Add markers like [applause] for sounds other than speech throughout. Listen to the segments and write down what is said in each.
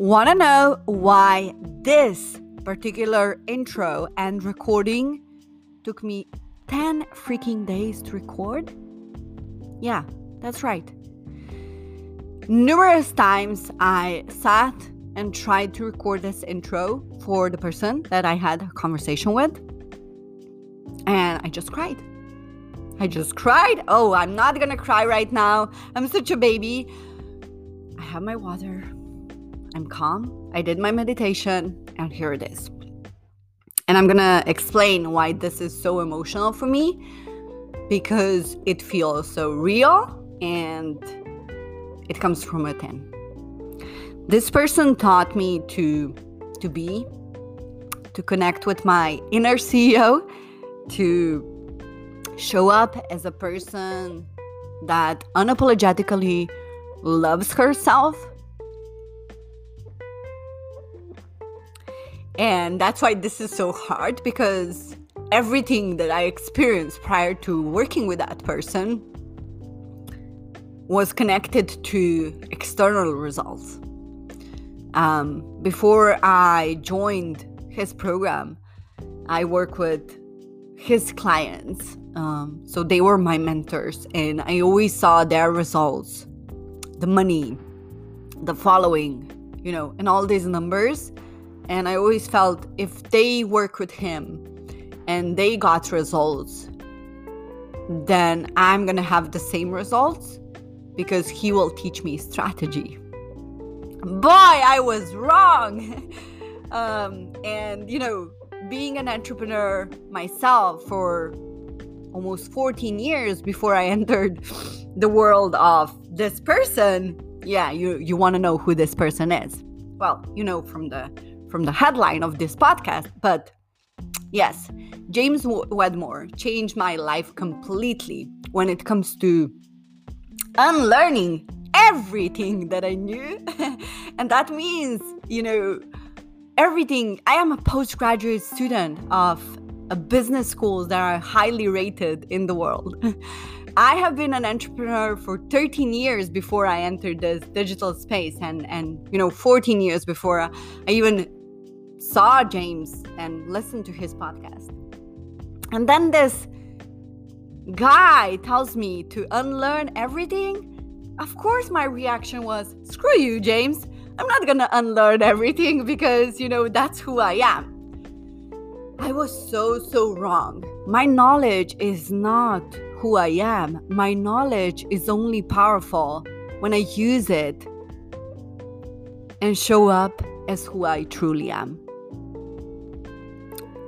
Want to know why this particular intro and recording took me 10 freaking days to record? Yeah, that's right. Numerous times I sat and tried to record this intro for the person that I had a conversation with, and I just cried. I just cried. Oh, I'm not gonna cry right now. I'm such a baby. I have my water. I'm calm. I did my meditation, and here it is. And I'm gonna explain why this is so emotional for me because it feels so real and it comes from within. This person taught me to to be, to connect with my inner CEO, to show up as a person that unapologetically loves herself And that's why this is so hard because everything that I experienced prior to working with that person was connected to external results. Um, before I joined his program, I work with his clients. Um, so they were my mentors, and I always saw their results the money, the following, you know, and all these numbers and I always felt if they work with him and they got results, then I'm going to have the same results because he will teach me strategy. Boy, I was wrong. [laughs] um, and, you know, being an entrepreneur myself for almost 14 years before I [laughs] entered the world of this person, yeah, you, you want to know who this person is. Well, you know from the from the headline of this podcast, but yes, James Wedmore changed my life completely when it comes to unlearning everything that I knew. [laughs] and that means, you know, everything. I am a postgraduate student of a business schools that are highly rated in the world. [laughs] I have been an entrepreneur for 13 years before I entered this digital space and and you know 14 years before I even saw James and listened to his podcast. And then this guy tells me to unlearn everything. Of course, my reaction was, screw you, James. I'm not gonna unlearn everything because, you know, that's who I am. I was so, so wrong. My knowledge is not who I am. My knowledge is only powerful when I use it and show up as who I truly am.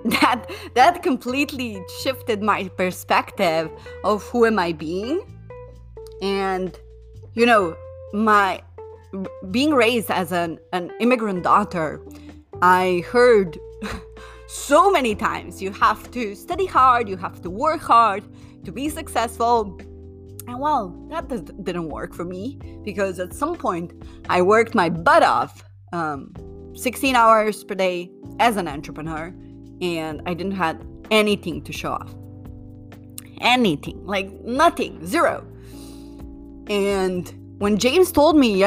[laughs] that that completely shifted my perspective of who am I being. And you know my being raised as an, an immigrant daughter I heard [laughs] so many times you have to study hard you have to work hard to be successful. And well that didn't work for me because at some point I worked my butt off um, 16 hours per day as an entrepreneur and I didn't have anything to show off. Anything, like nothing, zero. And when James told me,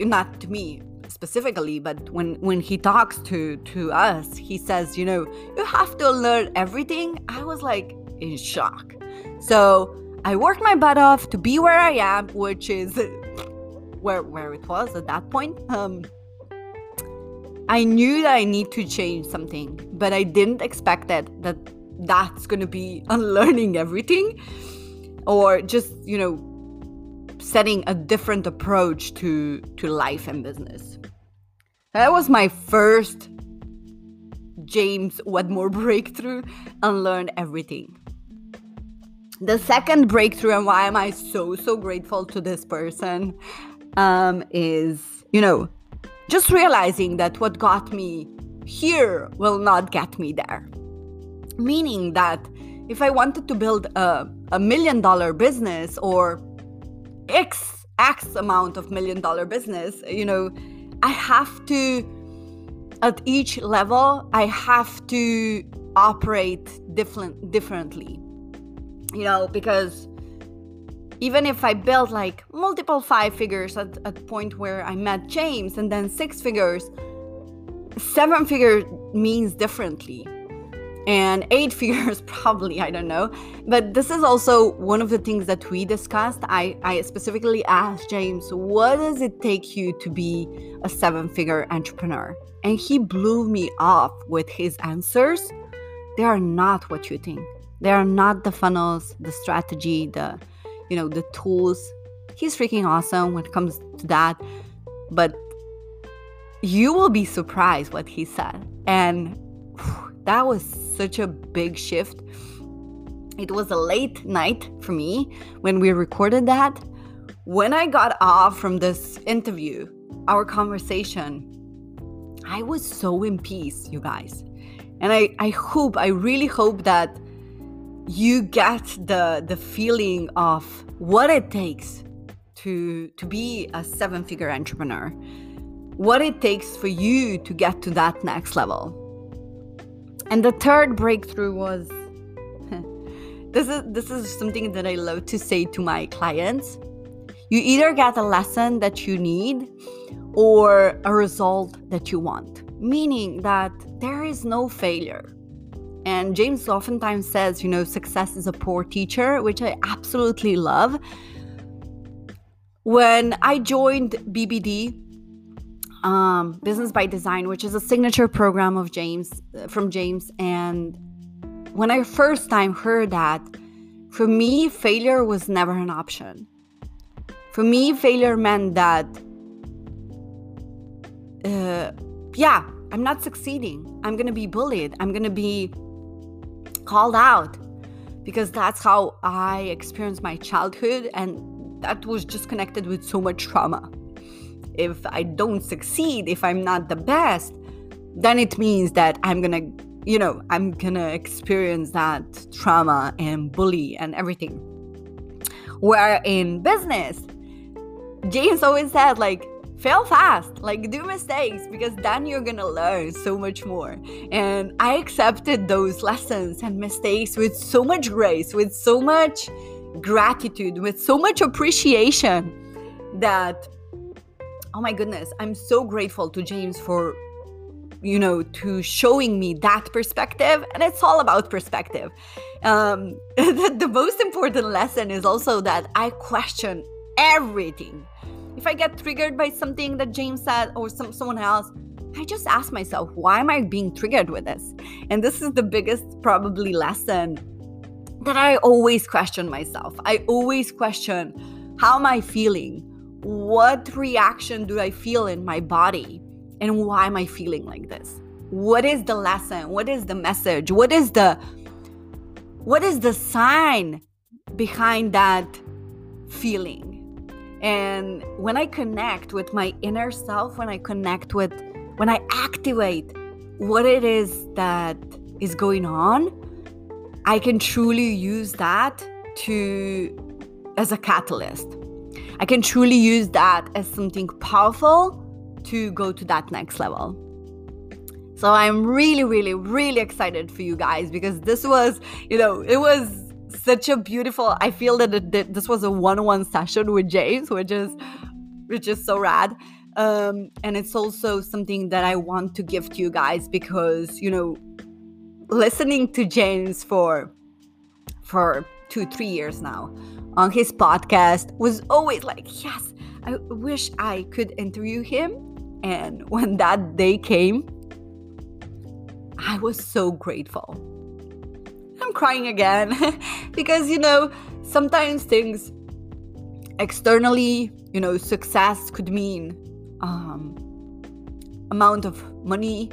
not to me specifically, but when when he talks to to us, he says, you know, you have to learn everything. I was like in shock. So I worked my butt off to be where I am, which is where where it was at that point. Um, I knew that I need to change something, but I didn't expect that that that's going to be [laughs] unlearning everything or just, you know, setting a different approach to to life and business. That was my first James Wedmore [laughs] breakthrough unlearn everything. The second breakthrough and why am I so so grateful to this person um, is, you know, just realizing that what got me here will not get me there. Meaning that if I wanted to build a, a million dollar business or X X amount of million dollar business, you know, I have to at each level I have to operate different differently. You know, because even if I built like multiple five figures at a point where I met James and then six figures, seven figure means differently. And eight [laughs] figures, probably, I don't know. But this is also one of the things that we discussed. I, I specifically asked James, what does it take you to be a seven figure entrepreneur? And he blew me off with his answers. They are not what you think. They are not the funnels, the strategy, the you know, the tools. He's freaking awesome when it comes to that. But you will be surprised what he said. And whew, [sighs] that was such a big shift. It was a late night for me when we recorded that. When I got off from this interview, our conversation, I was so in peace, you guys. And I, I hope, I really hope that you get the the feeling of what it takes to to be a seven figure entrepreneur what it takes for you to get to that next level. And the third breakthrough was [laughs] this is this is something that i love to say to my clients. You either get a lesson that you need or a result that you want meaning that there is no failure and James oftentimes says, you know, success is a poor teacher, which I absolutely love. When I joined BBD, um, Business by Design, which is a signature program of James uh, from James, and when I first time heard that, for me, failure was never an option. For me, failure meant that, uh, yeah, I'm not succeeding. I'm gonna be bullied. I'm gonna be called out because that's how I experienced my childhood, and that was just connected with so much trauma. If I don't succeed, if I'm not the best, then it means that I'm gonna, you know, I'm gonna experience that trauma and bully and everything. Where in business, James always said, like, fail fast. Like do mistakes because then you're gonna learn so much more. And i accepted those lessons and mistakes with so much grace with so much gratitude with so much appreciation that oh my goodness i'm so grateful to james for you know to showing me that perspective. And it's all about perspective. Um [laughs] the, the most important lesson is also that i question everything if I get triggered by something that James said or some someone else, I just ask myself, why am I being triggered with this? And this is the biggest probably lesson that I always question myself. I always question, how am I feeling? What reaction do I feel in my body? And why am I feeling like this? What is the lesson? What is the message? What is the what is the sign behind that feeling? And when I connect with my inner self, when I connect with, when I activate what it is that is going on, I can truly use that to, as a catalyst. I can truly use that as something powerful to go to that next level. So I'm really, really, really excited for you guys because this was, you know, it was such a beautiful i feel that, it, that this was a one-on-one session with james which is which is so rad. Um and it's also something that i want to give to you guys because you know listening to james for for two three years now on his podcast was always like yes i wish i could interview him. And when that day came i was so grateful I'm crying again [laughs] because, you know, sometimes things externally, you know, success could mean um, amount of money,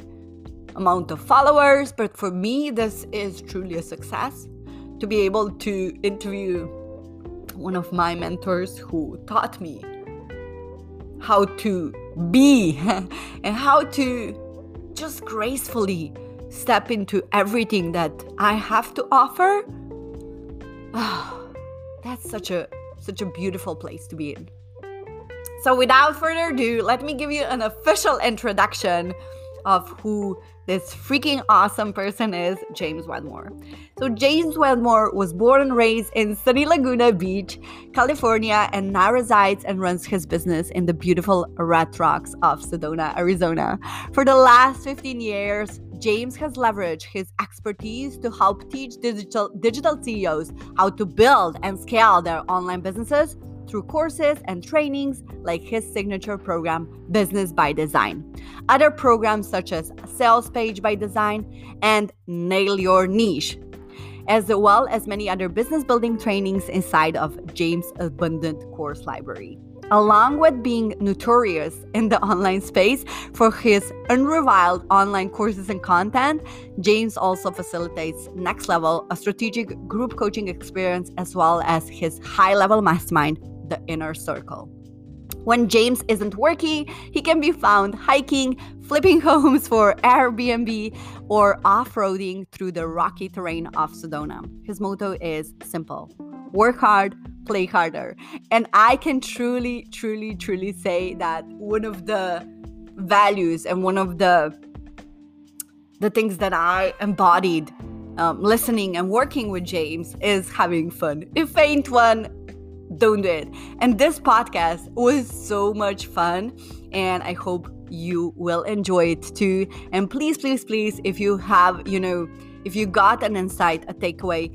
amount of followers. But for me, this is truly a success to be able to interview one of my mentors who taught me how to be [laughs] and how to just gracefully step into everything that I have to offer, oh, that's such a such a beautiful place to be in. So without further ado, let me give you an official introduction of who this freaking awesome person is, James Wedmore. So, James Wedmore was born and raised in sunny Laguna Beach, California, and now resides and runs his business in the beautiful Red Rocks of Sedona, Arizona. For the last 15 years, James has leveraged his expertise to help teach digital, digital CEOs how to build and scale their online businesses through courses and trainings like his signature program, Business by Design. Other programs such as Sales Page by Design and Nail Your Niche, as well as many other business building trainings inside of James' abundant course library along with being notorious in the online space for his unrivaled online courses and content, James also facilitates next level, a strategic group coaching experience, as well as his high level mastermind, the inner circle. When James isn't working, he can be found hiking, flipping [laughs] homes for Airbnb, or off roading through the rocky terrain of Sedona. His motto is simple work hard, play harder. And I can truly, truly, truly say that one of the values and one of the the things that I embodied um, listening and working with James is having fun. If ain't one, don't do it. And this podcast was so much fun, and I hope you will enjoy it too. And please, please, please, if you have, you know, if you got an insight, a takeaway,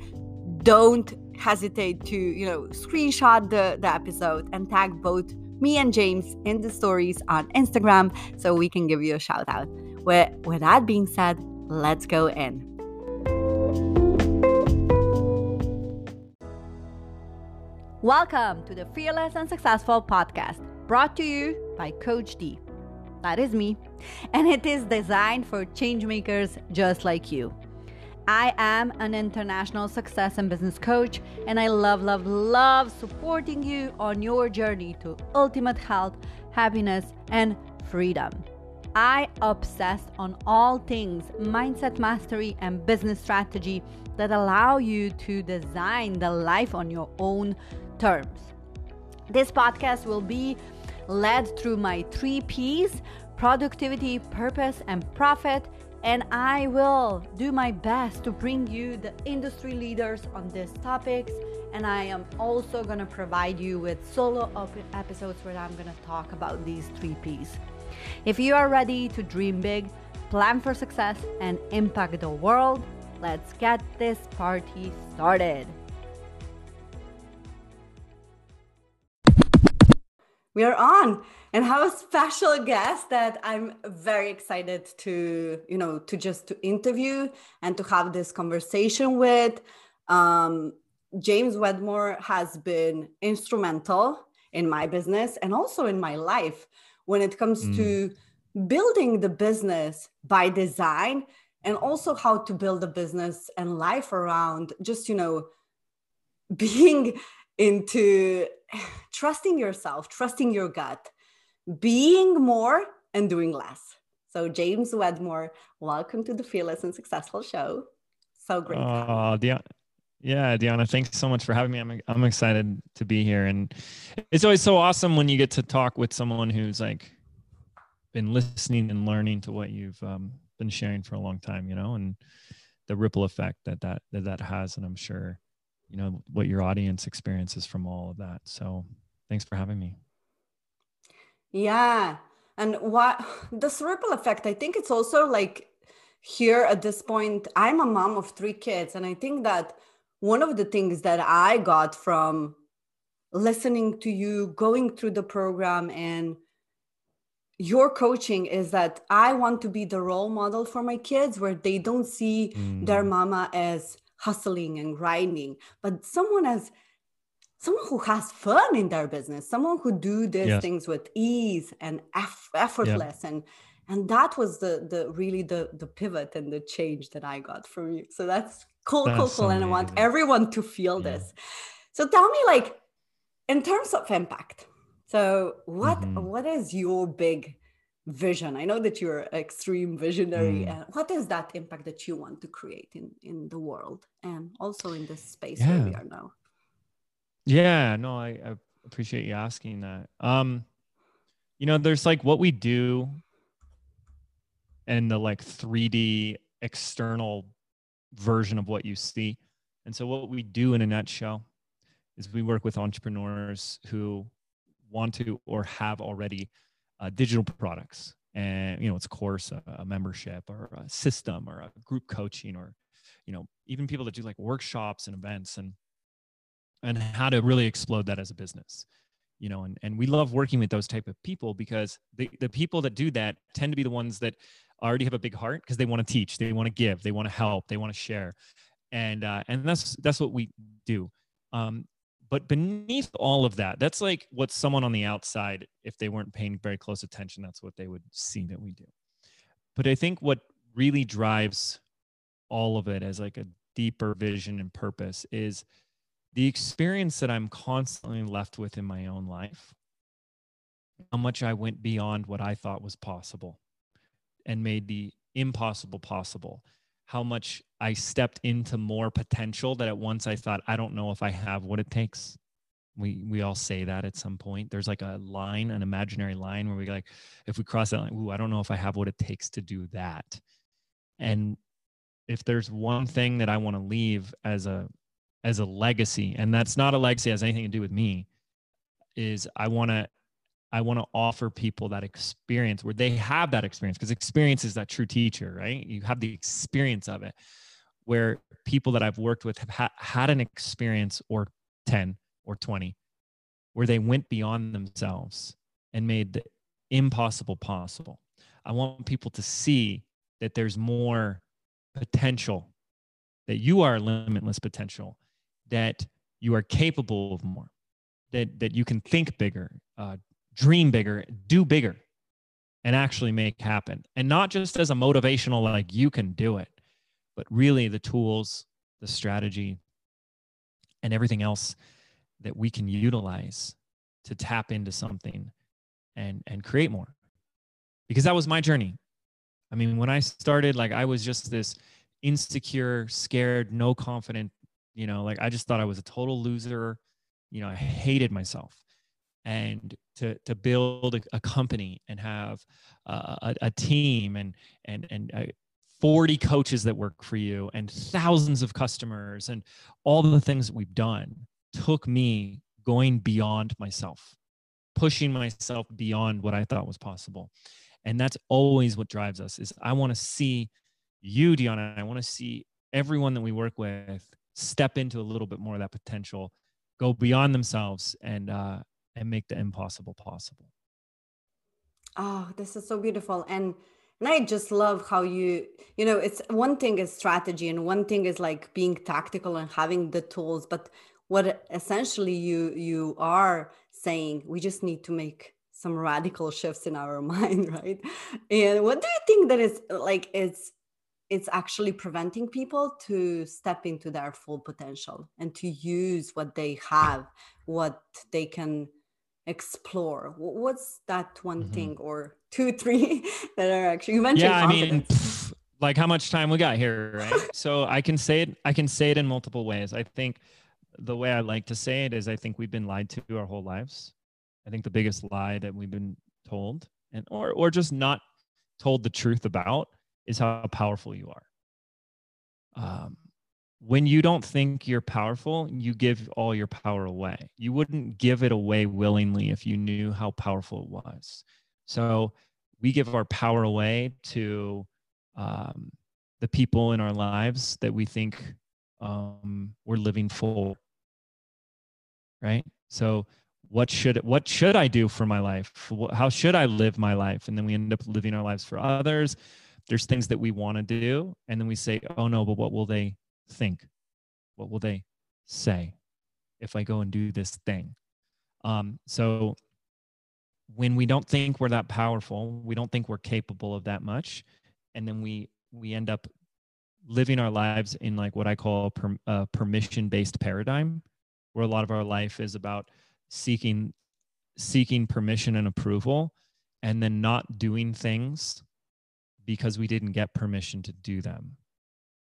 don't hesitate to, you know, screenshot the, the episode and tag both me and James in the stories on Instagram so we can give you a shout out. With, with that being said, let's go in. Welcome to the Fearless and Successful podcast, brought to you by Coach D. That is me, and it is designed for changemakers just like you. I am an international success and business coach, and I love, love, love supporting you on your journey to ultimate health, happiness, and freedom. I obsess on all things mindset mastery and business strategy that allow you to design the life on your own terms. This podcast will be led through my three P's productivity, purpose, and profit and I will do my best to bring you the industry leaders on these topics. And I am also going to provide you with solo episodes where I'm going to talk about these three P's. If you are ready to dream big, plan for success, and impact the world, let's get this party started. We are on and have a special guest that I'm very excited to, you know, to just to interview and to have this conversation with. Um, James Wedmore has been instrumental in my business and also in my life when it comes mm. to building the business by design and also how to build a business and life around just, you know, being [laughs] into trusting yourself, trusting your gut, being more and doing less. So, James Wedmore, welcome to the Fearless and Successful Show. So great. Oh, Deanna. Yeah, Deanna, thanks so much for having me. I'm, I'm excited to be here. And it's always so awesome when you get to talk with someone who's like been listening and learning to what you've um, been sharing for a long time, you know, and the ripple effect that that, that that has. And I'm sure, you know, what your audience experiences from all of that. So thanks for having me. Yeah. And what [sighs] this ripple effect, I think it's also like here at this point, I'm a mom of three kids. And I think that one of the things that I got from listening to you, going through the program, and your coaching is that I want to be the role model for my kids where they don't see mm. their mama as hustling and grinding, but someone as someone who has fun in their business someone who do these yes. things with ease and eff- effortless yeah. and and that was the the really the the pivot and the change that i got from you so that's cool that's cool cool and i want everyone to feel yeah. this so tell me like in terms of impact so what mm-hmm. what is your big vision i know that you're extreme visionary mm. what is that impact that you want to create in in the world and also in this space yeah. where we are now yeah, no, I, I appreciate you asking that. Um, you know, there's like what we do and the like 3D external version of what you see. And so, what we do in a nutshell is we work with entrepreneurs who want to or have already uh, digital products and you know it's a course a, a, membership or a system or a group coaching or you know even people that do like workshops and events and and how to really explode that as a business you know and, and we love working with those type of people because the, the people that do that tend to be the ones that already have a big heart because they want to teach they want to give they want to help they want to share. And uh, and that's that's what we do. Um, but beneath all of that that's like what someone on the outside if they weren't paying very close attention that's what they would see that we do. But i think what really drives all of it as like a deeper vision and purpose is the experience that i'm constantly left with in my own life how much i went beyond what i thought was possible and made the impossible possible how much I stepped into more potential that at once I thought, I don't know if I have what it takes. We we all say that at some point. There's like a line, an imaginary line where we like, if we cross that line, ooh, I don't know if I have what it takes to do that. And if there's one thing that I want to leave as a as a legacy, and that's not a legacy has anything to do with me, is I want to I want to offer people that experience where they have that experience because experience is that true teacher, right? You have the experience of it where people that I've worked with have ha- had an experience or 10 or 20 where they went beyond themselves and made the impossible possible. I want people to see that there's more potential, that you are limitless potential, that you are capable of more, that, that you can think bigger, uh, dream bigger, do bigger, and actually make happen. And not just as a motivational, like you can do it, but really the tools, the strategy, and everything else that we can utilize to tap into something and and create more because that was my journey i mean when i started like i was just this insecure scared no confident you know like i just thought i was a total loser. You know i hated myself. And to to build a, a company and have a, a, team and and and uh, 40 coaches that work for you and thousands of customers and all the things that we've done took me going beyond myself pushing myself beyond what i thought was possible. And that's always what drives us is i want to see you diana i want to see everyone that we work with step into a little bit more of that potential go beyond themselves and uh, and make the impossible possible. Oh, this is so beautiful. And and I just love how you, you know, it's one thing is strategy and one thing is like being tactical and having the tools, but what essentially you you are saying, we just need to make some radical shifts in our [laughs] mind, right? And what do you think that is like it's it's actually preventing people to step into their full potential and to use what they have, what they can explore what's that one mm-hmm. thing or two [laughs] three that are actually you mentioned yeah confidence. i mean pff, like how much time we got here right [laughs] so i can say it i can say it in multiple ways i think the way i like to say it is i think we've been lied to our whole lives i think the biggest lie that we've been told and or or just not told the truth about is how powerful you are um when you don't think you're powerful, you give all your power away. You wouldn't give it away willingly if you knew how powerful it was. So we give our power away to um, the people in our lives that we think um, we're living full. Right. So what should what should I do for my life? How should I live my life? And then we end up living our lives for others. There's things that we want to do, and then we say, "Oh no, but what will they think? What will they say if I go and do this thing? Um, so when we don't think we're that powerful, we don't think we're capable of that much, and then we we end up living our lives in like what I call per, a permission based paradigm, where a lot of our life is about seeking seeking permission and approval, and then not doing things because we didn't get permission to do them.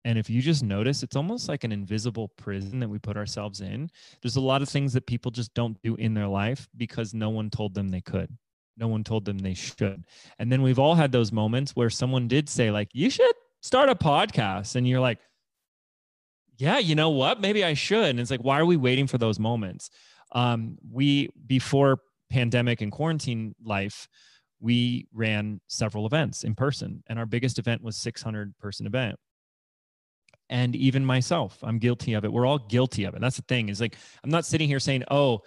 And if you just notice, it's almost like an invisible prison that we put ourselves in. There's a lot of things that people just don't do in their life because no one told them they could. no one told them they should. And then we've all had those moments where someone did say, like, you should start a podcast. And you're like, yeah, you know what? Maybe I should. And it's like, why are we waiting for those moments? Um, we, before pandemic and quarantine life, we ran several events in person. And our biggest event was 600 person event and even myself i'm guilty of it we're all guilty of it that's the thing is like i'm not sitting here saying oh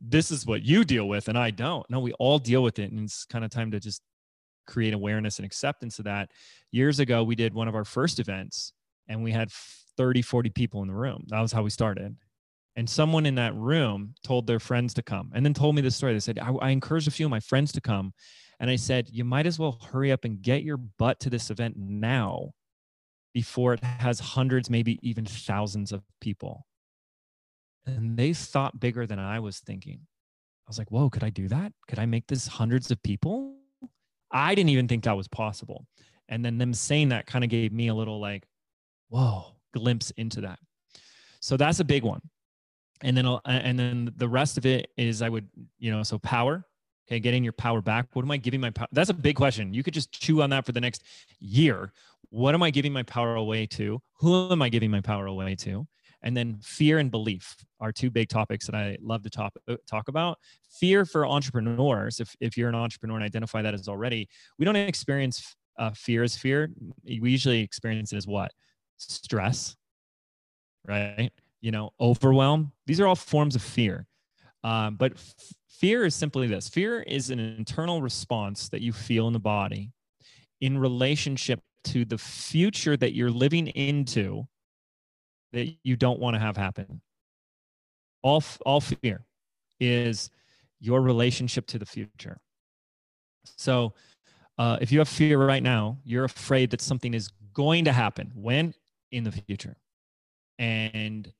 this is what you deal with and I don't. No, we all deal with it. And it's kind of time to just create awareness and acceptance of that. Years ago, we did one of our first events and we had 30, 40 people in the room. That was how we started. And someone in that room told their friends to come and then told me the story. They said, I, I encouraged a few of my friends to come. And I said, You might as well hurry up and get your butt to this event now before it has hundreds, maybe even thousands of people and they thought bigger than I was thinking. I was like, whoa, could I do that? Could I make this hundreds of people? I didn't even think that was possible. And then them saying that kind of gave me a little like, whoa, glimpse into that. So that's a big one. And then, uh, and then the rest of it is I would, you know, so power, okay, getting your power back. What am I giving my power? That's a big question. You could just chew on that for the next year. What am I giving my power away to? Who am I giving my power away to? And then fear and belief are two big topics that I love to talk, uh, talk about. Fear for entrepreneurs, if, if you're an entrepreneur and identify that as already, we don't experience uh, fear as fear. We usually experience it as what? Stress, right? You know, overwhelm. These are all forms of fear. Um, but f- fear is simply this fear is an internal response that you feel in the body in relationship to the future that you're living into that you don't want to have happen. All, all fear is your relationship to the future. So, uh, if you have fear right now, you're afraid that something is going to happen. When? In the future. And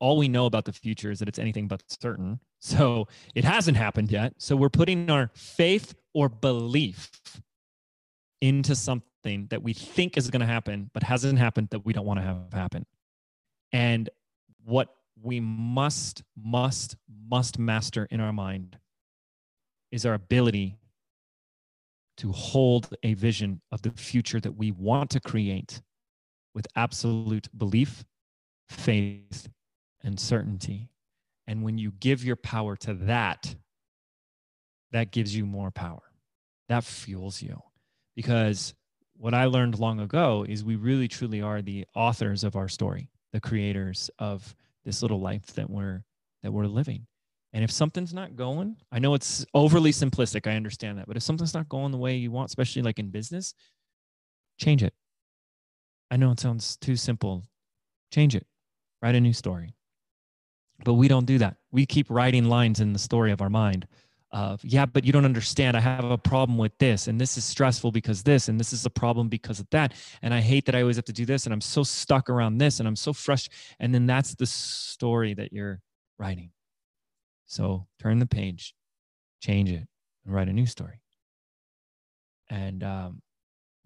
all we know about the future is that it's anything but certain. So it hasn't happened yet. So we're putting our faith or belief into something that we think is going to happen, but hasn't happened that we don't want to have happen. And what we must, must, must master in our mind is our ability to hold a vision of the future that we want to create with absolute belief, faith, and certainty. And when you give your power to that, that gives you more power. That fuels you because what I learned long ago is we really truly are the authors of our story, the creators of this little life that we're that we're living. And if something's not going, I know it's overly simplistic, I understand that, but if something's not going the way you want, especially like in business, change it. I know it sounds too simple. Change it. Write a new story. But we don't do that. We keep writing lines in the story of our mind of yeah but you don't understand. I have a problem with this and this is stressful because this and this is a problem because of that and i hate that i always have to do this and i'm so stuck around this and i'm so frustrated and then that's the story that you're writing. So turn the page change it and write a new story. And um,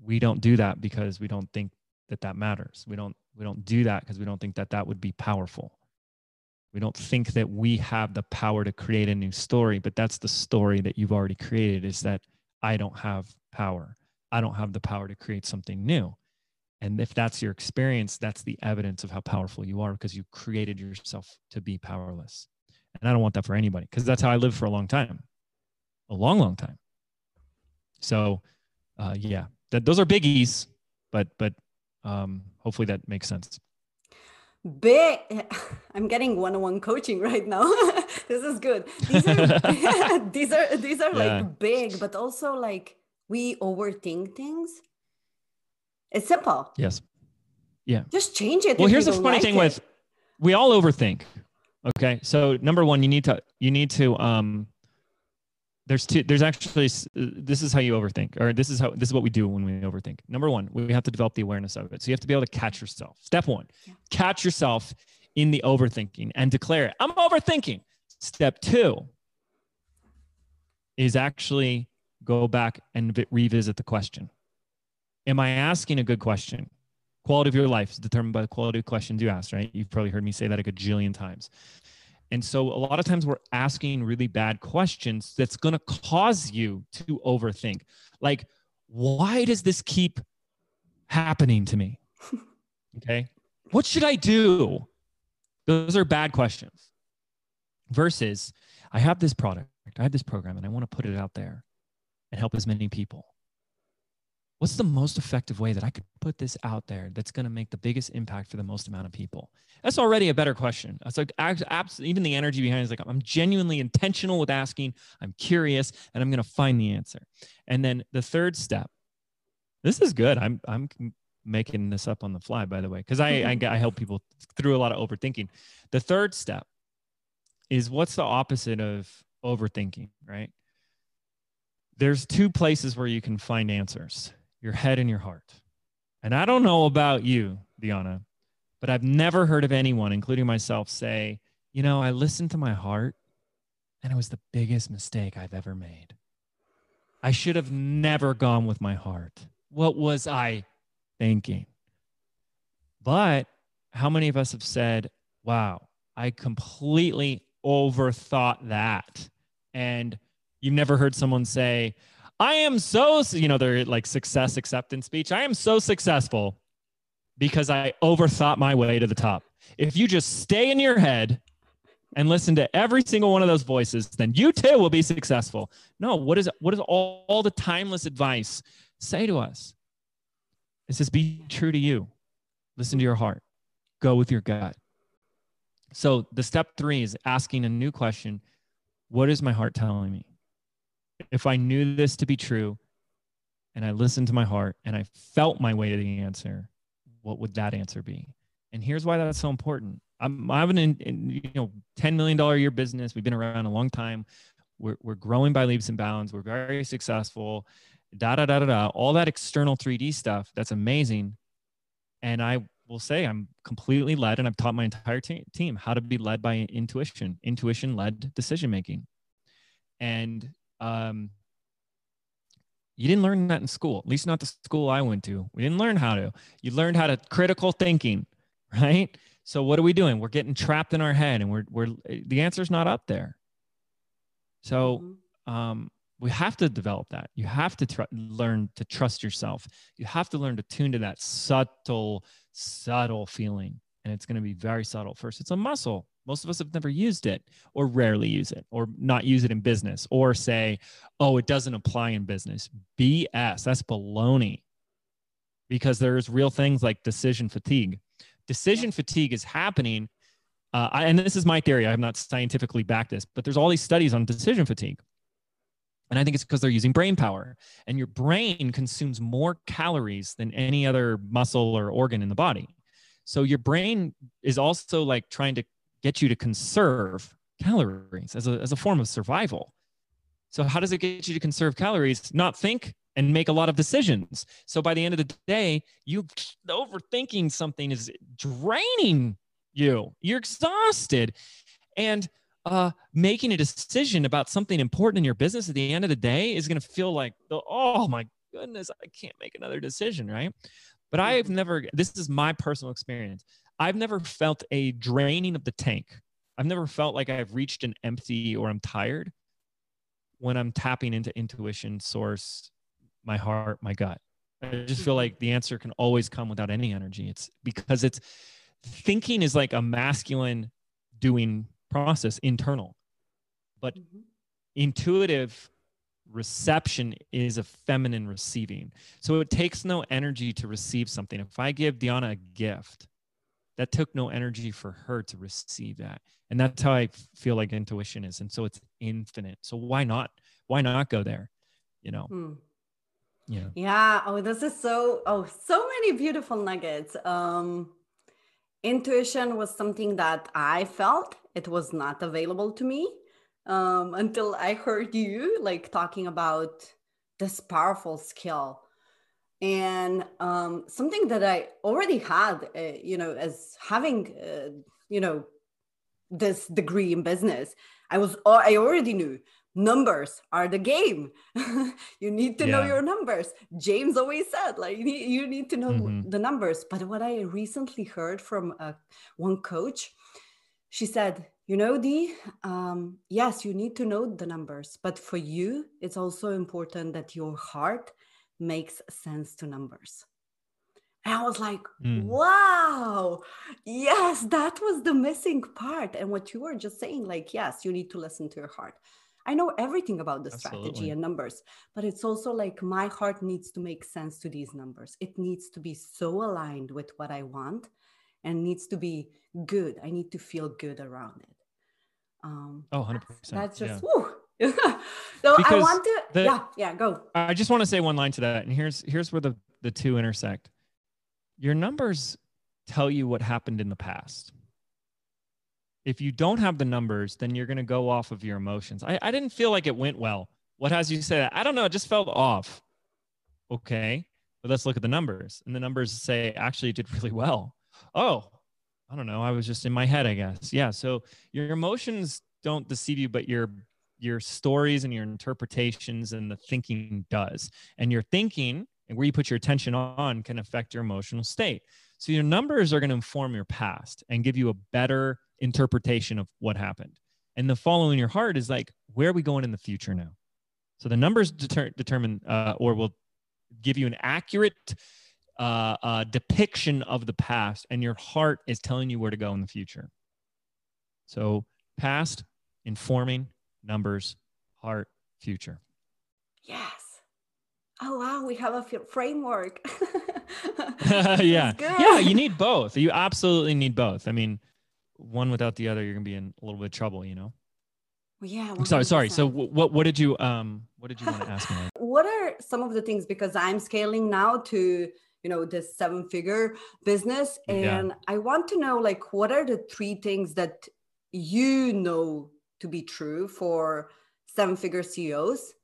we don't do that because we don't think that that matters. We don't we don't do that because we don't think that that would be powerful we don't think that we have the power to create a new story, but that's the story that you've already created is that I don't have power. I don't have the power to create something new. And if that's your experience, that's the evidence of how powerful you are because you created yourself to be powerless. And I don't want that for anybody because that's how I lived for a long time, a long, long time. So, uh, yeah, that those are biggies, but but um, hopefully that makes sense big [laughs] i'm getting one-on-one coaching right now. [laughs] This is good. These are [laughs] these are these are yeah. like big but also like we overthink things. It's simple. Yes. Yeah. Just change it well here's the funny like thing it. with we all overthink okay? So number one you need to you need to um there's two there's actually uh, this is how you overthink or this is how this is what we do when we overthink. Number one we have to develop the awareness of it. So you have to be able to catch yourself. Step one yeah. catch yourself in the overthinking and declare it. I'm overthinking. Step two is actually go back and revisit the question. Am i asking a good question? Quality of your life is determined by the quality of questions you ask right? You've probably heard me say that a gajillion times And so a lot of times we're asking really bad questions that's going to cause you to overthink. Like, why does this keep happening to me? [laughs] Okay. What should I do? Those are bad questions. Versus, I have this product, I have this program, and I want to put it out there and help as many people what's the most effective way that I could put this out there that's going to make the biggest impact for the most amount of people? That's already a better question. It's like absolutely, even the energy behind it is like I'm genuinely intentional with asking, I'm curious, and I'm going to find the answer. And then the third step, this is good. I'm I'm making this up on the fly, by the way, because I, I [laughs] I help people through a lot of overthinking. The third step is what's the opposite of overthinking, right? There's two places where you can find answers your head and your heart. And I don't know about you, Diana, but I've never heard of anyone, including myself, say, you know, I listened to my heart and it was the biggest mistake I've ever made. I should have never gone with my heart. What was I thinking? But how many of us have said, wow, I completely overthought that? And you've never heard someone say, I am so, you know, they're like success acceptance speech. I am so successful because I overthought my way to the top. If you just stay in your head and listen to every single one of those voices, then you too will be successful. No, what is what is all, all the timeless advice say to us? It says, be true to you. Listen to your heart. Go with your gut. So the step three is asking a new question. What is my heart telling me? If I knew this to be true and I listened to my heart and I felt my way to the answer, what would that answer be? And here's why that's so important. I'm, I have an, you know, $10 million a year business. We've been around a long time. We're, we're growing by leaps and bounds. We're very successful, da, da, da, da, da, all that external 3D stuff. That's amazing. And I will say I'm completely led and I've taught my entire te- team how to be led by intuition, intuition led decision making. And um, you didn't learn that in school, at least not the school I went to. We didn't learn how to. You learned how to critical thinking, [laughs] right? So what are we doing? We're getting trapped in our head, and we're we're the answer's not up there. So mm-hmm. um, we have to develop that. You have to tr- learn to trust yourself. You have to learn to tune to that subtle, subtle feeling, and it's going to be very subtle. First, it's a muscle. Most of us have never used it or rarely use it or not use it in business or say, oh, it doesn't apply in business. BS. That's baloney because there's real things like decision fatigue. Decision fatigue is happening. Uh, I, and this is my theory. I have not scientifically backed this, but there's all these studies on decision fatigue. And I think it's because they're using brain power. And your brain consumes more calories than any other muscle or organ in the body. So your brain is also like trying to get you to conserve calories as a, as a form of survival. So, how does it get you to conserve calories? Not think and make a lot of decisions. So, by the end of the day, you overthinking something is draining you. You're exhausted. And uh, making a decision about something important in your business at the end of the day is going to feel like, oh my goodness, I can't make another decision, right? But I've mm-hmm. never, this is my personal experience. I've never felt a draining of the tank. I've never felt like I've reached an empty or I'm tired when I'm tapping into intuition, source, my heart, my gut. I just feel like the answer can always come without any energy. It's because it's thinking is like a masculine doing process, internal, but mm-hmm. intuitive reception is a feminine receiving. So it takes no energy to receive something. If I give Diana a gift, that took no energy for her to receive that. And that's how i feel like intuition is. And so it's infinite. So why not why not go there? You know? Hmm. yeah. Yeah. Oh this is so oh so many beautiful nuggets. Um intuition was something that i felt it was not available to me um until i heard you like talking about this powerful skill and um, something that I already had, uh, you know, as having, uh, you know, this degree in business, I was I already knew numbers are the game. [laughs] you need to yeah. know your numbers. James always said, like, you need, you need to know mm-hmm. the numbers. But what I recently heard from uh, one coach, she said, You know, Dee, um, yes, you need to know the numbers, but for you, it's also important that your heart makes sense to numbers. And I was like, mm. wow, yes, that was the missing part. And what you were just saying, like, yes, you need to listen to your heart. I know everything about the Absolutely. strategy and numbers, but it's also like my heart needs to make sense to these numbers. It needs to be so aligned with what I want and needs to be good. I need to feel good around it. Um, oh, 100%. That's just, yeah. [laughs] so because I want to, the, yeah, yeah, go. I just want to say one line to that. And here's, here's where the, the two intersect. Your numbers tell you what happened in the past if you don't have the numbers, then you're going to go off of your emotions. I, I didn't feel like it went well. What has you say that? I don't know. It just felt off. Okay. But let's look at the numbers. And the numbers say actually did really well. Oh, I don't know. I was just in my head, I guess. Yeah. So your emotions don't deceive you, but your your stories and your interpretations and the thinking does. And your thinking and where you put your attention on can affect your emotional state. So your numbers are going to inform your past and give you a better interpretation of what happened. And the following your heart is like, where are we going in the future now? So the numbers deter- determine uh, or will give you an accurate uh, uh, depiction of the past, and your heart is telling you where to go in the future. So past, informing, numbers, heart, future. Yes. Oh wow, we have a framework. [laughs] [laughs] yeah, yeah. You need both. You absolutely need both. I mean, one without the other, you're gonna be in a little bit of trouble, you know. Well, yeah. I'm sorry, sorry. So what what did you um what did you want to ask me? [laughs] what are some of the things because I'm scaling now to you know this seven figure business and yeah. I want to know like what are the three things that you know to be true for seven figure CEOs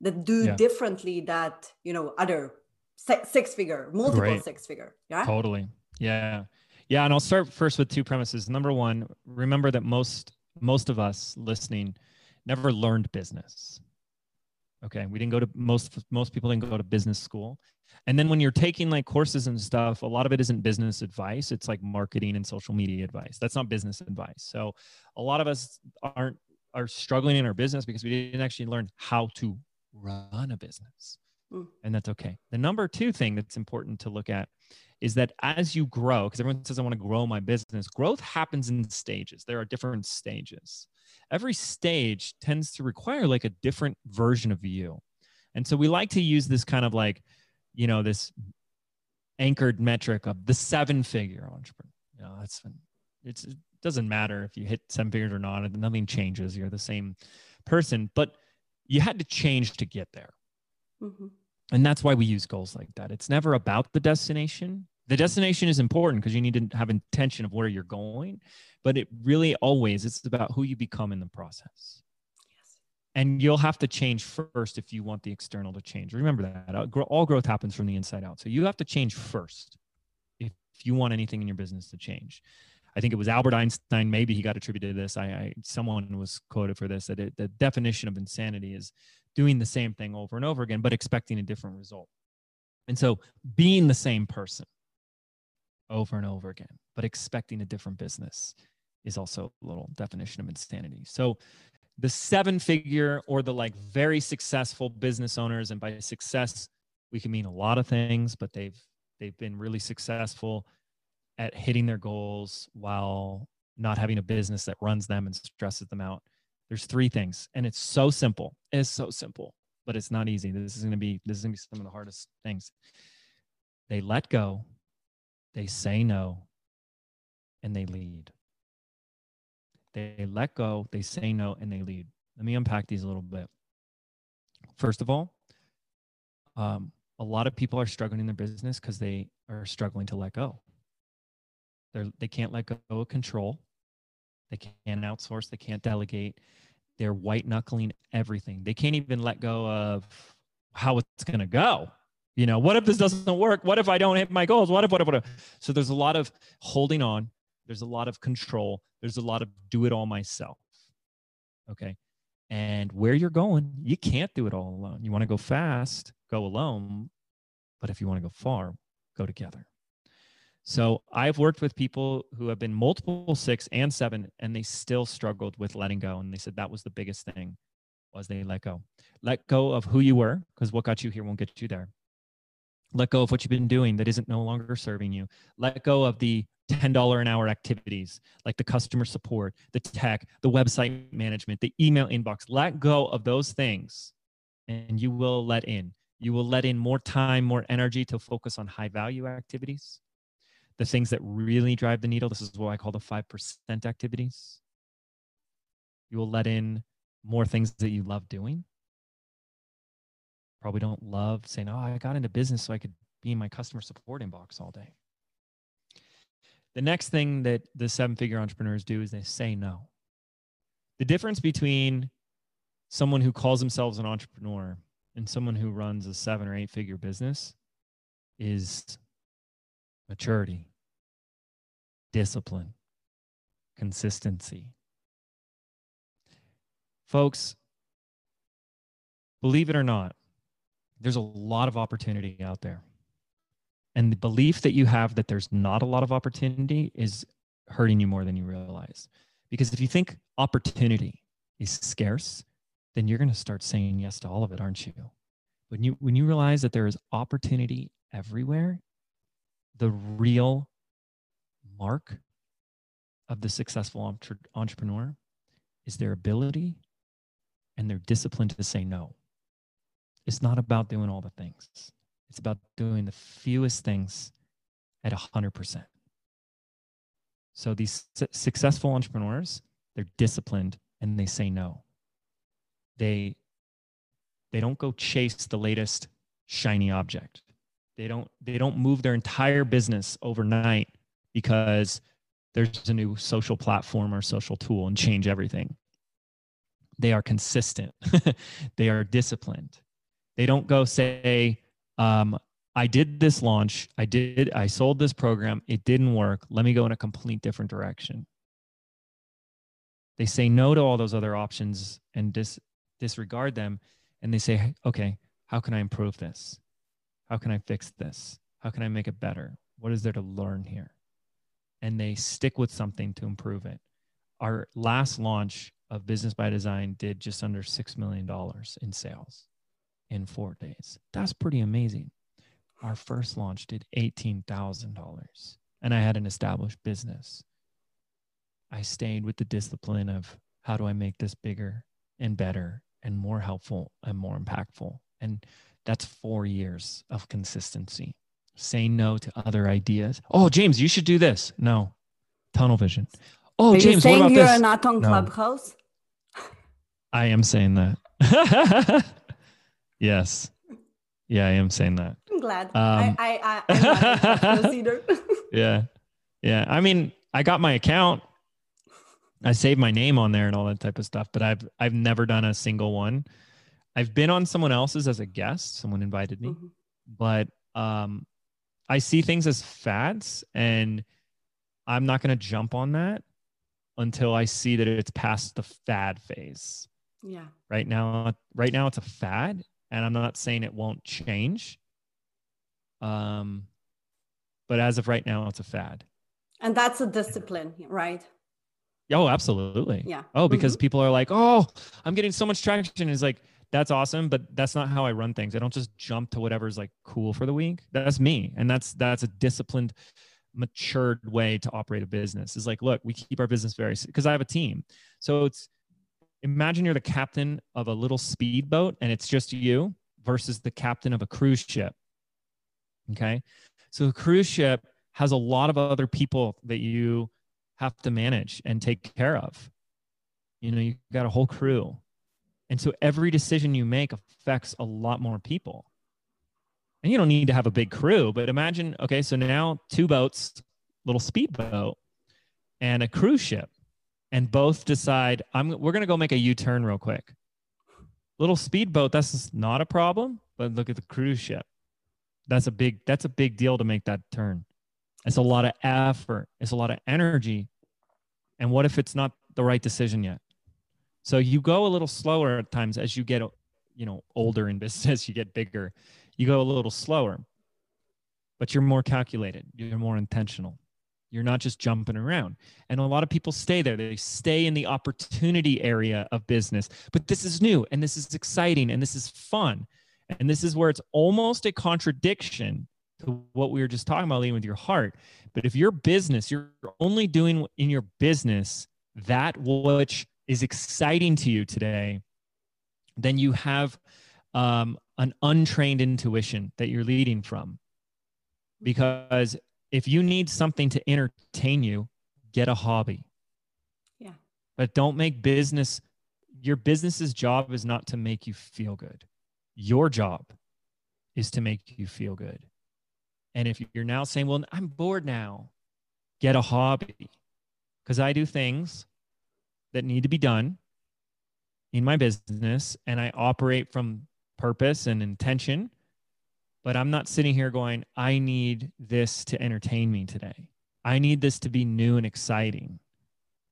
that do yeah. differently that you know other six figure multiple Great. six figure yeah totally yeah yeah, and I'll start first with two premises. Number one, remember that most most of us listening never learned business. Okay, we didn't go to most most people didn't go to business school. And then when you're taking like courses and stuff, a lot of it isn't business advice. It's like marketing and social media advice. That's not business advice. So a lot of us aren't are struggling in our business because we didn't actually learn how to run a business. Mm. And that's okay. The number two thing that's important to look at is that as you grow, because everyone says, I want to grow my business, growth happens in stages. There are different stages. Every stage tends to require like a different version of you. And so we like to use this kind of like, you know, this anchored metric of the seven figure entrepreneur. You know, that's it's, it doesn't matter if you hit seven figures or not, nothing changes. You're the same person, but you had to change to get there. Mm-hmm. And that's why we use goals like that. It's never about the destination. The destination is important because you need to have intention of where you're going, but it really always it's about who you become in the process. Yes. And you'll have to change first if you want the external to change. Remember that. Uh, all growth happens from the inside out. So you have to change first if you want anything in your business to change. I think it was Albert Einstein. Maybe he got attributed to this. I, I someone was quoted for this that it, the definition of insanity is doing the same thing over and over again, but expecting a different result. And so being the same person over and over again, but expecting a different business is also a little definition of insanity. So the seven figure or the like very successful business owners, and by success, we can mean a lot of things, but they've they've been really successful at hitting their goals while not having a business that runs them and stresses them out there's three things, and it's so simple. It's so simple, but it's not easy. This is to be this is to be some of the hardest things. They let go, they say no, and they lead. They let go, they say no, and they lead. Let me unpack these a little bit. First of all, um, a lot of people are struggling in their business because they are struggling to let go. They're, they can't let go of control. They can't outsource. They can't delegate. They're white knuckling everything. They can't even let go of how it's going to go. You know, what if this doesn't work? What if I don't hit my goals? What if, what if, what if? So there's a lot of holding on. There's a lot of control. There's a lot of do it all myself. Okay. And where you're going, you can't do it all alone. You want to go fast, go alone. But if you want to go far, go together. So I've worked with people who have been multiple six and seven, and they still struggled with letting go. And they said that was the biggest thing was they let go. Let go of who you were, because what got you here won't get you there. Let go of what you've been doing that isn't no longer serving you. Let go of the $10 an hour activities like the customer support, the tech, the website management, the email inbox. Let go of those things and you will let in. You will let in more time, more energy to focus on high value activities, the things that really drive the needle. This is what I call the 5% activities. You will let in more things that you love doing. Probably don't love saying, Oh, I got into business so I could be in my customer support inbox all day. The next thing that the seven figure entrepreneurs do is they say no. The difference between someone who calls themselves an entrepreneur and someone who runs a seven or eight figure business is maturity, discipline, consistency. Folks, believe it or not, there's a lot of opportunity out there. And the belief that you have that there's not a lot of opportunity is hurting you more than you realize. Because if you think opportunity is scarce, then you're going to start saying yes to all of it, aren't you? When you when you realize that there is opportunity everywhere, the real mark of the successful entre- entrepreneur is their ability and their discipline to say no. It's not about doing all the things. It's about doing the fewest things at 100%. So these su- successful entrepreneurs, they're disciplined and they say no. They they don't go chase the latest shiny object. They don't they don't move their entire business overnight because there's a new social platform or social tool and change everything. They are consistent. [laughs] they are disciplined. They don't go say, um, I did this launch. I did, I sold this program. It didn't work. Let me go in a complete different direction. They say no to all those other options and dis, disregard them. And they say, okay, how can I improve this? How can I fix this? How can I make it better? What is there to learn here? And they stick with something to improve it. Our last launch of Business by Design did just under $6 million in sales in four days. That's pretty amazing. Our first launch did $18,000 and I had an established business. I stayed with the discipline of how do I make this bigger and better and more helpful and more impactful. And that's four years of consistency. Say no to other ideas. Oh, James, you should do this. No, tunnel vision. Oh, Are James, you what saying about you're this? not on No. Clubhouse? I am saying that. [laughs] yes. Yeah, I am saying that. I'm glad. Um, I, I, I, I'm not on [laughs] either. [laughs] Yeah. Yeah. I mean, I got my account. I saved my name on there and all that type of stuff, but I've I've never done a single one. I've been on someone else's as a guest. Someone invited me, Mhm. but um I see things as fads and I'm not going to jump on that until I see that it's past the fad phase. Yeah. right now right now it's a fad and i'm not saying it won't change. Um but as of right now it's a fad. And that's a discipline, right? oh absolutely. Yeah. oh because people are like oh i'm getting so much traction. It's like that's awesome but that's not how i run things. I don't just jump to whatever's like cool for the week. That's me. And that's that's a disciplined matured way to operate a business. Is like look we keep our business very because i have a team. So it's imagine you're the captain of a little speedboat and it's just you versus the captain of a cruise ship okay? So a cruise ship has a lot of other people that you have to manage and take care of. You know you've got a whole crew. And so every decision you make affects a lot more people. And you don't need to have a big crew but imagine okay so now two boats little speedboat and a cruise ship and both decide i'm we're to go make a u-turn real quick. Little speedboat that's not a problem but look at the cruise ship. That's a big that's a big deal to make that turn. It's a lot of effort it's a lot of energy and what if it's not the right decision yet? So you go a little slower at times as you get you know older in [laughs] business you get bigger. You go a little slower but you're more calculated, you're more intentional. You're not just jumping around. And a lot of people stay there. They stay in the opportunity area of business. But this is new and this is exciting and this is fun. And this is where it's almost a contradiction to what we were just talking about, leading with your heart. But if your business, you're only doing in your business that which is exciting to you today, then you have um, an untrained intuition that you're leading from. Because if you need something to entertain you, get a hobby. Yeah. But don't make business, your business's job is not to make you feel good. Your job is to make you feel good. And if you're now saying, well, I'm bored now, get a hobby. Because I do things that need to be done in my business and I operate from purpose and intention but I'm not sitting here going, I need this to entertain me today. I need this to be new and exciting.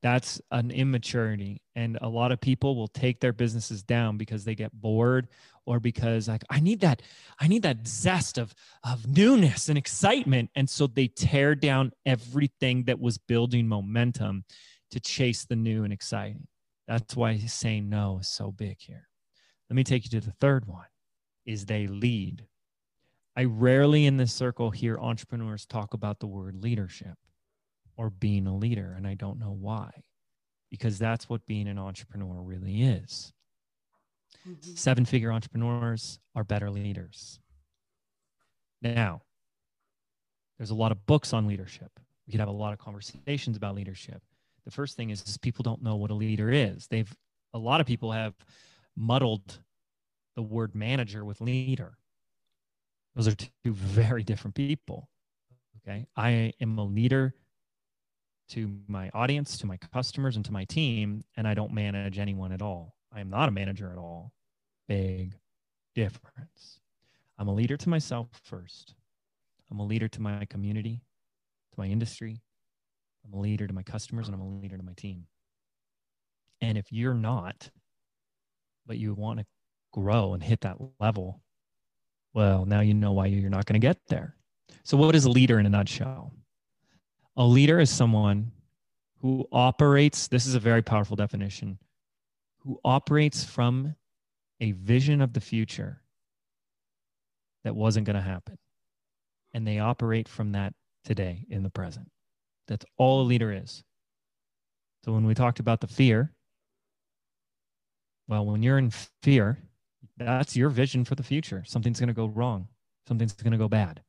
That's an immaturity. And a lot of people will take their businesses down because they get bored or because like I need that, I need that zest of, of newness and excitement. And so they tear down everything that was building momentum to chase the new and exciting. That's why saying no is so big here. Let me take you to the third one is they lead I rarely in this circle hear entrepreneurs talk about the word leadership or being a leader, and I don't know why, because that's what being an entrepreneur really is. Mm-hmm. Seven figure entrepreneurs are better leaders. Now, there's a lot of books on leadership. We could have a lot of conversations about leadership. The first thing is, is people don't know what a leader is. They've a lot of people have muddled the word manager with leader those are two very different people. Okay. I am a leader to my audience, to my customers, and to my team, and I don't manage anyone at all. I am not a manager at all. Big difference. I'm a leader to myself first. I'm a leader to my community, to my industry. I'm a leader to my customers, and I'm a leader to my team. And if you're not, but you want to grow and hit that level, well, now you know why you're not going to get there. So, what is a leader in a nutshell? A leader is someone who operates, this is a very powerful definition, who operates from a vision of the future that wasn't going to happen. And they operate from that today in the present. That's all a leader is. So, when we talked about the fear, well, when you're in fear, that's your vision for the future. Something's going to go wrong, something's going to go bad.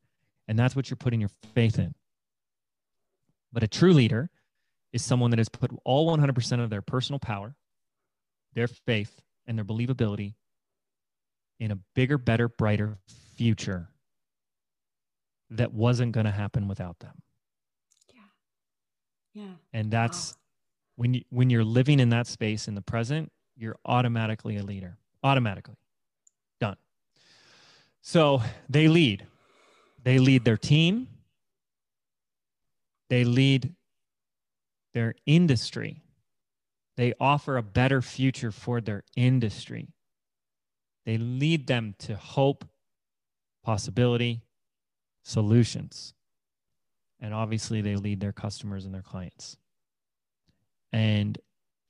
And that's what you're putting your faith in. But a true leader is someone that has put all 100% of their personal power, their faith, and their believability in a bigger, better, brighter future that wasn't going to happen without them. Yeah. Yeah. And that's wow. when you when you're living in that space in the present, you're automatically a leader. Automatically. So they lead. They lead their team. They lead their industry. They offer a better future for their industry. They lead them to hope, possibility, solutions. And obviously, they lead their customers and their clients. And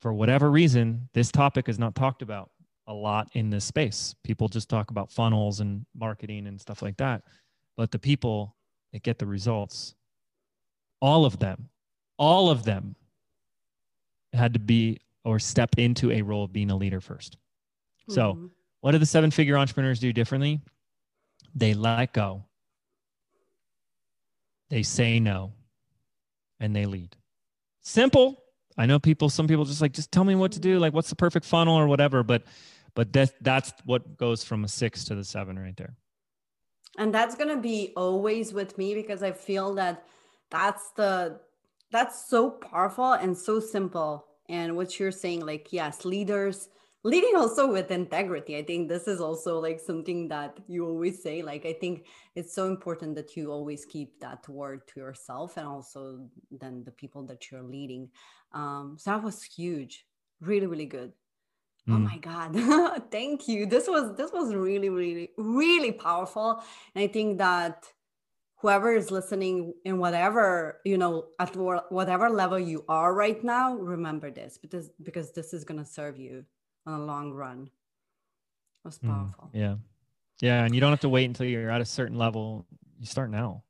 for whatever reason, this topic is not talked about a lot in this space. People just talk about funnels and marketing and stuff like that. But the people that get the results, all of them, all of them had to be or step into a role of being a leader 1st mm-hmm. So, what do the seven figure entrepreneurs do differently? They let go, they say no, and they lead. Simple. I know people, some people just like, just tell me what to do. Like, what's the perfect funnel or whatever. But but that that's what goes from a six to the seven right there. And that's going to be always with me because i feel that that's the that's so powerful and so simple. And what you're saying like yes leaders leading also with integrity. I think this is also like something that you always say. Like i think it's so important that you always keep that word to yourself and also then the people that you're leading. Um so that was huge. Really really good Oh mm. my God. [laughs] Thank you. This was this was really, really, really powerful. And I think that whoever is listening in whatever you know at whatever level you are right now remember this because because this is going to serve you on a long run that's hmm, powerful mm, yeah yeah and you don't have to wait until you're at a certain level you start now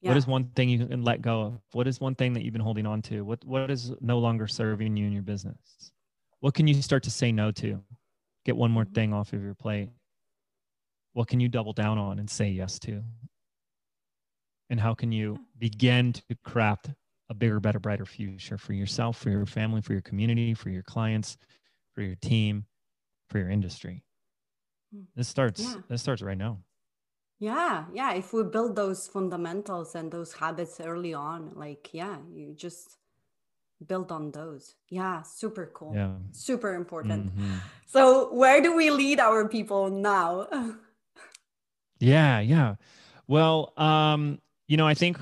yeah. what is one thing you can let go of what is one thing that you've been holding on to what what is no longer serving you in your business what can you start to say no to? Get one more mm-hmm. thing off of your plate. What can you double down on and say yes to? And how can you begin to craft a bigger better brighter future for yourself for your family for your community for your clients for your team for your industry? Hmm. this starts yeah. this starts right now. Yeah yeah. If we build those fundamentals and those habits early on like yeah you just build on those. Yeah super cool. Yeah. Super important. Mm-hmm. so where do we lead our people now? [laughs] Yeah yeah. Well um you know, I think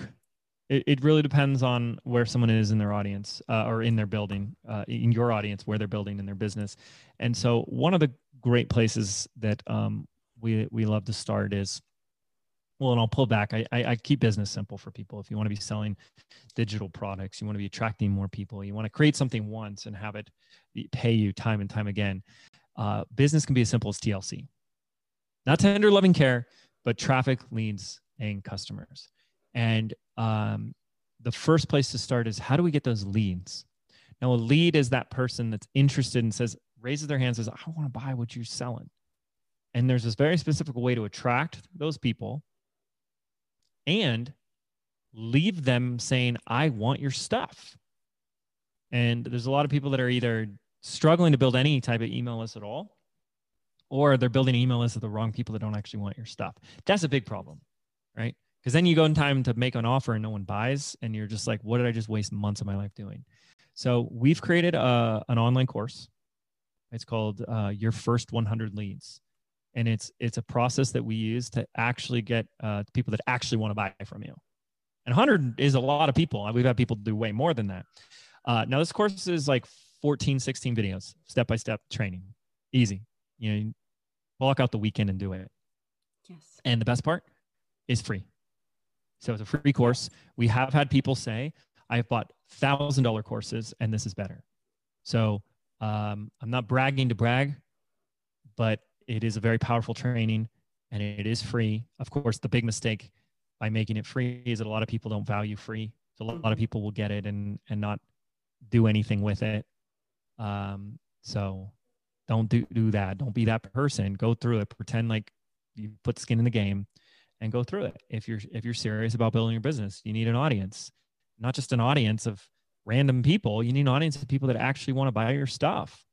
it, it really depends on where someone is in their audience uh, or in their building, uh, in your audience, where they're building in their business. And so, one of the great places that um, we we love to start is well, and I'll pull back. I, I, I keep business simple for people. If you want to be selling digital products, you want to be attracting more people, you want to create something once and have it pay you time and time again. Uh, business can be as simple as TLC, not tender loving care, but traffic leads and customers. And um, the first place to start is how do we get those leads? Now, a lead is that person that's interested and says, raises their hand, says, I want to buy what you're selling. And there's this very specific way to attract those people and leave them saying, I want your stuff. And there's a lot of people that are either struggling to build any type of email list at all, or they're building email lists of the wrong people that don't actually want your stuff. That's a big problem, right? because then you go in time to make an offer and no one buys and you're just like what did i just waste months of my life doing so we've created a, an online course it's called uh, your first 100 leads and it's it's a process that we use to actually get uh, people that actually want to buy from you. And 100 is a lot of people we've had people do way more than that. Uh, now this course is like 14 16 videos step by step training easy. You know block out the weekend and do it. Yes. And the best part is free. So it's a free course. We have had people say, I've bought thousand dollar courses and this is better. So um, I'm not bragging to brag, but it is a very powerful training and it is free. Of course, the big mistake by making it free is that a lot of people don't value free. So a lot of people will get it and and not do anything with it. Um, so don't do do that. Don't be that person. Go through it. Pretend like you put skin in the game and go through it. If you're if you're serious about building your business, you need an audience, not just an audience of random people. You need an audience of people that actually want to buy your stuff,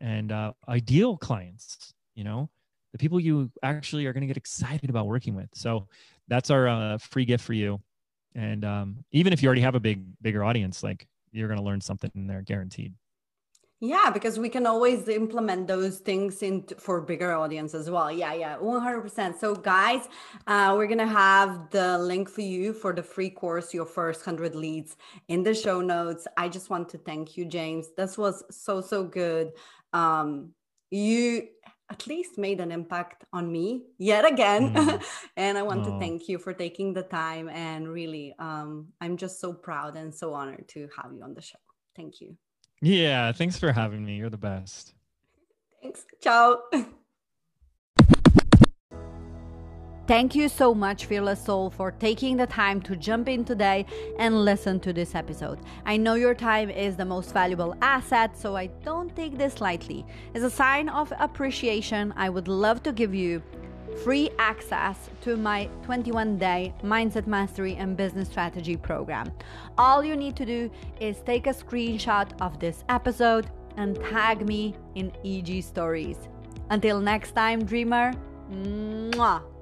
and uh, ideal clients. You know, the people you actually are going to get excited about working with. So that's our uh, free gift for you. And um, even if you already have a big bigger audience, like you're going to learn something in there, guaranteed. Yeah, because we can always implement those things in for bigger audience as well. Yeah, yeah, 100%. So guys, uh, we're to have the link for you for the free course, your first 100 leads in the show notes. I just want to thank you, James. This was so, so good. Um, you at least made an impact on me yet again. Mm. [laughs] and I want oh. to thank you for taking the time and really, um, I'm just so proud and so honored to have you on the show. Thank you. Yeah, thanks for having me. You're the best. Thanks. Ciao. [laughs] Thank you so much, Fearless Soul, for taking the time to jump in today and listen to this episode. I know your time is the most valuable asset, so I don't take this lightly. As a sign of appreciation, I would love to give you free access to my 21 day mindset mastery and business strategy program. All you need to do is take a screenshot of this episode and tag me in EG stories. Until next time, dreamer. Mwah.